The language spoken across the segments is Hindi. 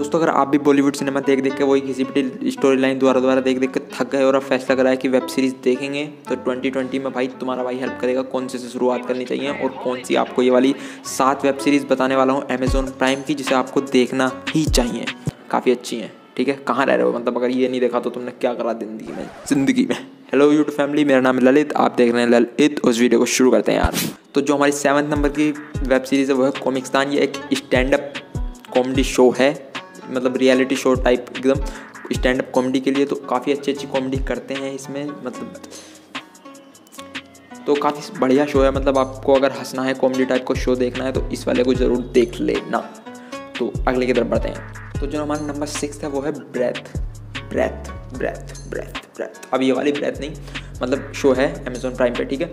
दोस्तों, अगर आप भी बॉलीवुड सिनेमा देख देख के वही किसी भी स्टोरी लाइन द्वारा द्वारा देख देख के थक गए और अब फैसला करा है कि वेब सीरीज़ देखेंगे तो 2020 में भाई तुम्हारा भाई हेल्प करेगा कौन से से शुरुआत करनी चाहिए और कौन सी आपको ये वाली सात वेब सीरीज़ बताने वाला हूँ अमेजोन प्राइम की, जिसे आपको देखना ही चाहिए। काफ़ी अच्छी हैं, ठीक है? कहाँ रह रहे हो? मतलब अगर ये नहीं देखा तो तुमने क्या करा ज़िंदगी में? ज़िंदगी में। हेलो यूट्यूब फैमिली मेरा नाम ललित, आप देख रहे हैं ललित, उस वीडियो को शुरू करते हैं यार। तो जो हमारी सेवन्थ नंबर की वेब सीरीज़ है, वो है कॉमिक्सतान ये एक स्टैंड अप कॉमेडी शो है। मतलब रियलिटी शो टाइप एकदम स्टैंड अप कॉमेडी के लिए तो काफ़ी अच्छी अच्छी कॉमेडी करते हैं इसमें मतलब तो काफ़ी बढ़िया शो है। मतलब आपको अगर हंसना है कॉमेडी टाइप को शो देखना है तो इस वाले को ज़रूर देख लेना। तो अगले की तरफ़ बढ़ते हैं। तो जो हमारा नंबर सिक्स है, वो है breath breath breath breath breath अब ये वाली ब्रेथ नहीं मतलब शो है अमेजोन प्राइम पे, ठीक है?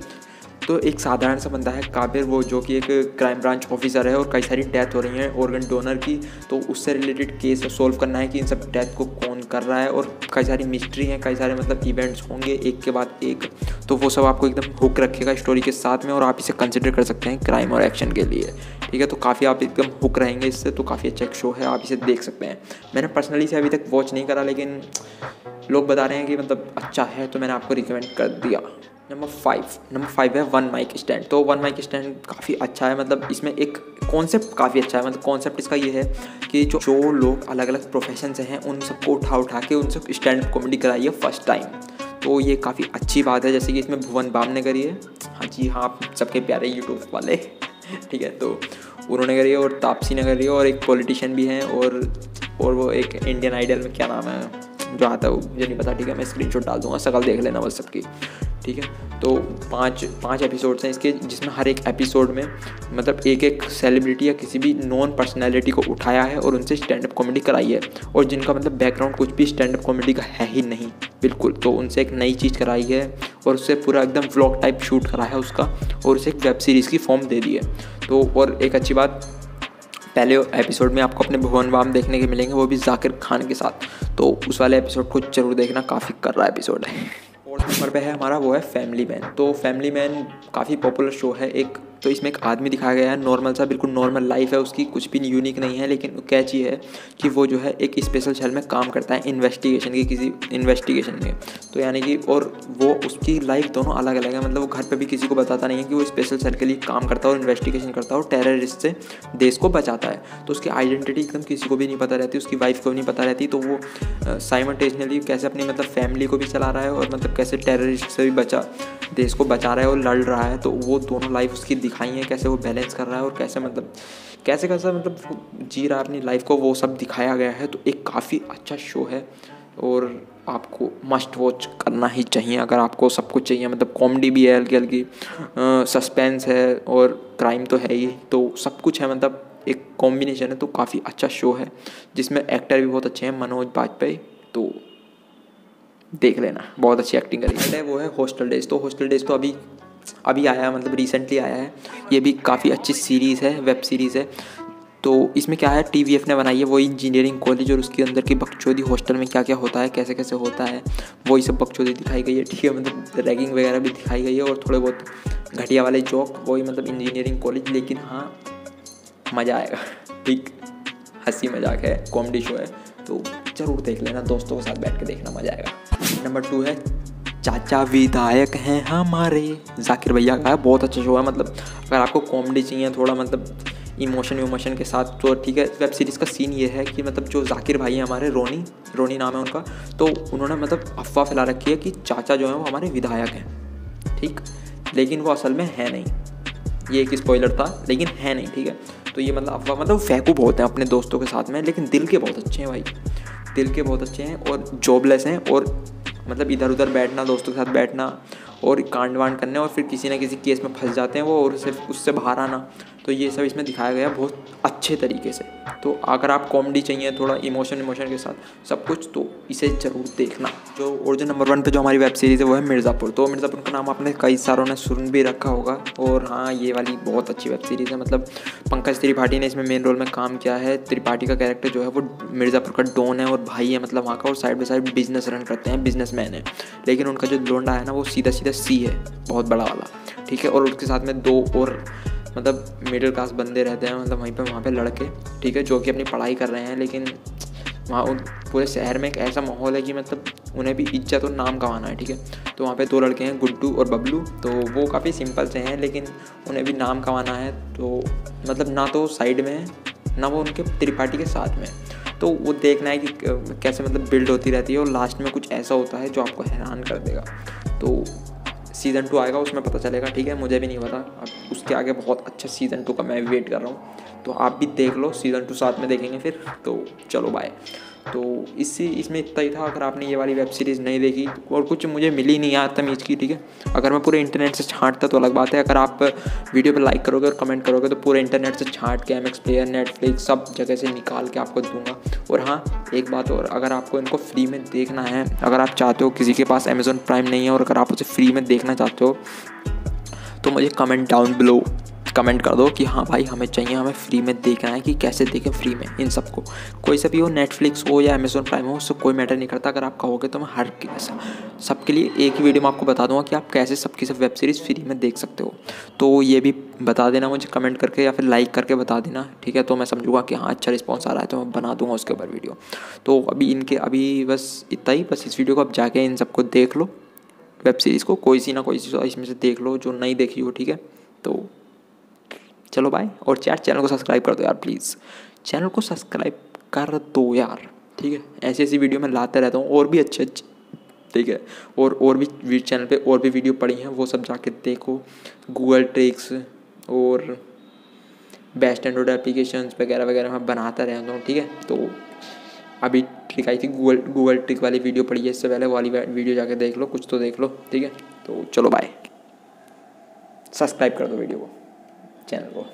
तो एक साधारण सा बंदा है, काबिर, वो जो कि एक क्राइम ब्रांच ऑफिसर है और कई सारी डेथ हो रही हैं ऑर्गन डोनर की। तो उससे रिलेटेड केस सॉल्व करना है कि इन सब डेथ को कौन कर रहा है और कई सारी मिस्ट्री हैं, कई सारे मतलब इवेंट्स होंगे एक के बाद एक। तो वो सब आपको एकदम हुक रखेगा स्टोरी के साथ में और आप इसे कंसिडर कर सकते हैं क्राइम और एक्शन के लिए। ठीक है तो काफ़ी आप एकदम हुक रहेंगे इससे तो काफ़ी अच्छा एक शो है, आप इसे देख सकते हैं। मैंने पर्सनली से अभी तक वॉच नहीं करा, लेकिन लोग बता रहे हैं कि मतलब अच्छा है तो मैंने आपको रिकमेंड कर दिया। नंबर फाइव नंबर फाइव है वन माइक स्टैंड तो वन माइक स्टैंड काफ़ी अच्छा है मतलब इसमें एक कॉन्सेप्ट काफ़ी अच्छा है। मतलब कॉन्सेप्ट इसका ये है कि जो जो लोग अलग अलग प्रोफेशन से हैं, उन सबको उठा उठा के उन सब स्टैंड कॉमेडी कराई है फ़र्स्ट टाइम तो ये काफ़ी अच्छी बात है, जैसे कि इसमें भुवन बाम ने करी है। हाँ जी हाँ आप सबके प्यारे यूट्यूब वाले। ठीक है तो उन्होंने करी है और तापसी ने करी है और एक पॉलिटिशियन भी हैं और और वो एक इंडियन आइडल में क्या नाम है? जो आता है वो, मुझे नहीं पता, ठीक है, मैं स्क्रीन डाल दूँगा, सकल देख लेना बस सबकी, ठीक है? तो पाँच पाँच एपिसोड्स हैं इसके, जिसमें हर एक एपिसोड में मतलब एक एक सेलिब्रिटी या किसी भी नॉन पर्सनैलिटी को उठाया है और उनसे स्टैंड अप कॉमेडी कराई है, और जिनका मतलब बैकग्राउंड कुछ भी स्टैंड अप कॉमेडी का है ही नहीं, बिल्कुल। तो उनसे एक नई चीज़ कराई है, और उससे पूरा एकदम व्लॉग टाइप शूट करा है उसका, और उसे एक वेब सीरीज़ की फॉर्म दे दी है। तो और एक अच्छी बात पहले एपिसोड में आपको अपने भुवन वाम देखने के मिलेंगे, वो भी जाकिर खान के साथ। तो उस वाले एपिसोड को ज़रूर देखना, काफ़ी कर रहा एपिसोड है। फोर्थ नंबर पर है हमारा, वो है फैमिली मैन तो फैमिली मैन काफ़ी पॉपुलर शो है, एक तो इसमें एक आदमी दिखाया गया है नॉर्मल सा, बिल्कुल नॉर्मल लाइफ है, उसकी कुछ भी यूनिक नहीं है, लेकिन क्या चीज़ है कि वो जो है एक स्पेशल शहर में काम करता है इन्वेस्टिगेशन की, किसी इन्वेस्टिगेशन में तो यानी कि, और वो उसकी लाइफ दोनों अलग अलग है मतलब वो घर पर भी किसी को बताता नहीं है कि वो स्पेशल सेल के लिए काम करता है और इन्वेस्टिगेशन करता है और टेररिस्ट से देश को बचाता है। तो उसकी आइडेंटिटी एकदम किसी को भी नहीं पता रहती, उसकी वाइफ को भी नहीं पता रहती तो वो साइमल्टेशनली कैसे अपनी मतलब फैमिली को भी चला रहा है और मतलब कैसे टेररिस्ट से भी बचा। देश को बचा रहा है और लड़ रहा है तो वो दोनों लाइफ उसकी दिखाई है, कैसे वो बैलेंस कर रहा है और कैसे मतलब कैसे कैसे मतलब जी रहा अपनी लाइफ को, वो सब दिखाया गया है तो एक काफ़ी अच्छा शो है और आपको मस्ट वॉच करना ही चाहिए, अगर आपको सब कुछ चाहिए मतलब कॉमेडी भी है हल्की हल्की सस्पेंस है और क्राइम तो है ही तो सब कुछ है मतलब एक कॉम्बिनेशन है तो काफ़ी अच्छा शो है, जिसमें एक्टर भी बहुत अच्छे हैं, मनोज बाजपेयी तो देख लेना, बहुत अच्छी एक्टिंग करी। है वो है हॉस्टल डेज़ तो हॉस्टल डेज़ तो अभी अभी आया मतलब रिसेंटली आया है। ये भी काफ़ी अच्छी सीरीज़ है वेब सीरीज़ है। तो इसमें क्या है टीवीएफ ने बनाई है वही इंजीनियरिंग कॉलेज और उसके अंदर की बकचोदी हॉस्टल में क्या क्या होता है कैसे कैसे होता है, वही सब बकचोदी दिखाई गई है। ठीक है मतलब रैगिंग वगैरह भी दिखाई गई है और थोड़े बहुत घटिया वाले जॉक वही मतलब इंजीनियरिंग कॉलेज लेकिन हाँ मज़ा आएगा। ठीक हँसी मज़ाक है कॉमेडी शो है। तो ज़रूर देख लेना, दोस्तों के साथ बैठ के देखना, मज़ा आएगा। नंबर टू है। चाचा विधायक हैं हमारे। जाकिर भैया का है, बहुत अच्छा शो है मतलब अगर आपको कॉमेडी चाहिए, थोड़ा मतलब इमोशन विमोशन के साथ तो ठीक है। वेब सीरीज़ का सीन ये है कि मतलब जो जाकिर भाई हैं हमारे, रोनी रोनी नाम है उनका तो उन्होंने मतलब अफवाह फैला रखी है कि चाचा जो है वो हमारे विधायक हैं, ठीक? लेकिन वो असल में है नहीं। ये एक स्पॉइलर था, लेकिन है नहीं, ठीक है? तो ये मतलब अफवाह मतलब फेंकू बहुत हैं अपने दोस्तों के साथ में, लेकिन दिल के बहुत अच्छे हैं भाई। दिल के बहुत अच्छे हैं और जॉबलेस हैं और मतलब इधर उधर बैठना, दोस्तों के साथ बैठना और कांड वांड करने और फिर किसी ना किसी केस में फंस जाते हैं वो और सिर्फ़ उससे बाहर आना। तो ये सब इसमें दिखाया गया बहुत अच्छे तरीके से। तो अगर आप कॉमेडी चाहिए थोड़ा इमोशन इमोशन के साथ सब कुछ तो इसे ज़रूर देखना। जो और जो नंबर वन पे जो हमारी वेब सीरीज़ है, वो है मिर्ज़ापुर। तो मिर्ज़ापुर का नाम आपने कई सारों ने सुन भी रखा होगा। और हाँ ये वाली बहुत अच्छी वेब सीरीज़ है। मतलब पंकज त्रिपाठी ने इसमें मेन रोल में काम किया है। त्रिपाठी का कैरेक्टर जो है, वो मिर्ज़ापुर का डोन है और भाई है मतलब वहाँ का और side by side business run करते हैं बिज़नेस है। लेकिन उनका जो लोंडा है ना, वो सीधा सीधा सी है, बहुत बड़ा वाला। ठीक है, और उसके साथ में दो और मतलब मिडिल क्लास बंदे रहते हैं मतलब वहीं पर वहाँ पर लड़के, ठीक है, जो कि अपनी पढ़ाई कर रहे हैं, लेकिन वहाँ उन, पूरे शहर में एक ऐसा माहौल है कि मतलब उन्हें भी इज़्ज़त और नाम कमाना है, ठीक है। तो वहाँ पे दो लड़के हैं, गुड्डू और बबलू तो वो काफ़ी सिंपल से हैं, लेकिन उन्हें भी नाम कमाना है तो मतलब ना तो साइड में है, ना वो उनके त्रिपाठी के साथ में तो वो देखना है कि कैसे मतलब बिल्ड होती रहती है, और लास्ट में कुछ ऐसा होता है जो आपको हैरान कर देगा। तो सीज़न टू आएगा, उसमें पता चलेगा, ठीक है? मुझे भी नहीं पता। अब उसके आगे बहुत अच्छा सीज़न टू का मैं वेट कर रहा हूँ। तो आप भी देख लो सीज़न टू साथ में देखेंगे फिर। तो चलो बाय तो इसी इसमें इतना ही था, अगर आपने ये वाली वेब सीरीज़ नहीं देखी, और कुछ मुझे मिली नहीं यार तमीज़ की, ठीक है? अगर मैं पूरे इंटरनेट से छाँटता तो अलग बात है, अगर आप वीडियो पर लाइक करोगे और कमेंट करोगे तो पूरे इंटरनेट से छाँट के एम एक्स प्लेयर नेटफ्लिक्स सब जगह से निकाल के आपको दूँगा। और हाँ एक बात और, अगर आपको इनको फ्री में देखना है, अगर आप चाहते हो किसी के पास अमेज़ोन प्राइम नहीं है, और अगर आप उसे फ्री में देखना चाहते हो तो मुझे कमेंट डाउन बिलो कमेंट कर दो कि हाँ भाई हमें चाहिए, हमें फ्री में देखना है कि कैसे देखें फ्री में इन सबको। कोई सा भी हो नेटफ्लिक्स हो या अमेजोन प्राइम हो, उससे कोई मैटर नहीं करता। अगर आप कहोगे तो मैं हर सबके लिए एक ही वीडियो में आपको बता दूँगा कि आप कैसे सबकी सब वेब सीरीज़ फ्री में देख सकते हो। तो ये भी बता देना मुझे कमेंट करके या फिर लाइक करके बता देना, ठीक है? तो मैं समझूँगा कि हाँ अच्छा रिस्पॉन्स आ रहा है तो मैं बना दूँगा उसके ऊपर वीडियो तो अभी इनके, अभी बस इतना ही, बस इस वीडियो को आप जाके इन सबको देख लो। वेब सीरीज़ को कोई सी ना कोई सी, इसमें से देख लो जो नहीं देखी हो, ठीक है? तो चलो बाय और चैट चैनल को सब्सक्राइब कर दो यार प्लीज़ चैनल को सब्सक्राइब कर दो यार, ठीक है? ऐसी ऐसी वीडियो मैं लाते रहता हूँ, और भी अच्छे अच्छे, ठीक है? और और भी चैनल पे और भी वीडियो पड़ी हैं, वो सब जाके देखो। गूगल ट्रिक्स और बेस्ट एंड्रॉइड एप्लीकेशन वगैरह वगैरह मैं बनाता रहता हूँ, ठीक है? तो अभी ट्रिक आई थी गूगल गूगल ट्रिक वाली वीडियो पड़ी है, इससे पहले वाली वीडियो जाके देख लो, कुछ तो देख लो, ठीक है? तो चलो बाय सब्सक्राइब कर दो वीडियो को। चैनल को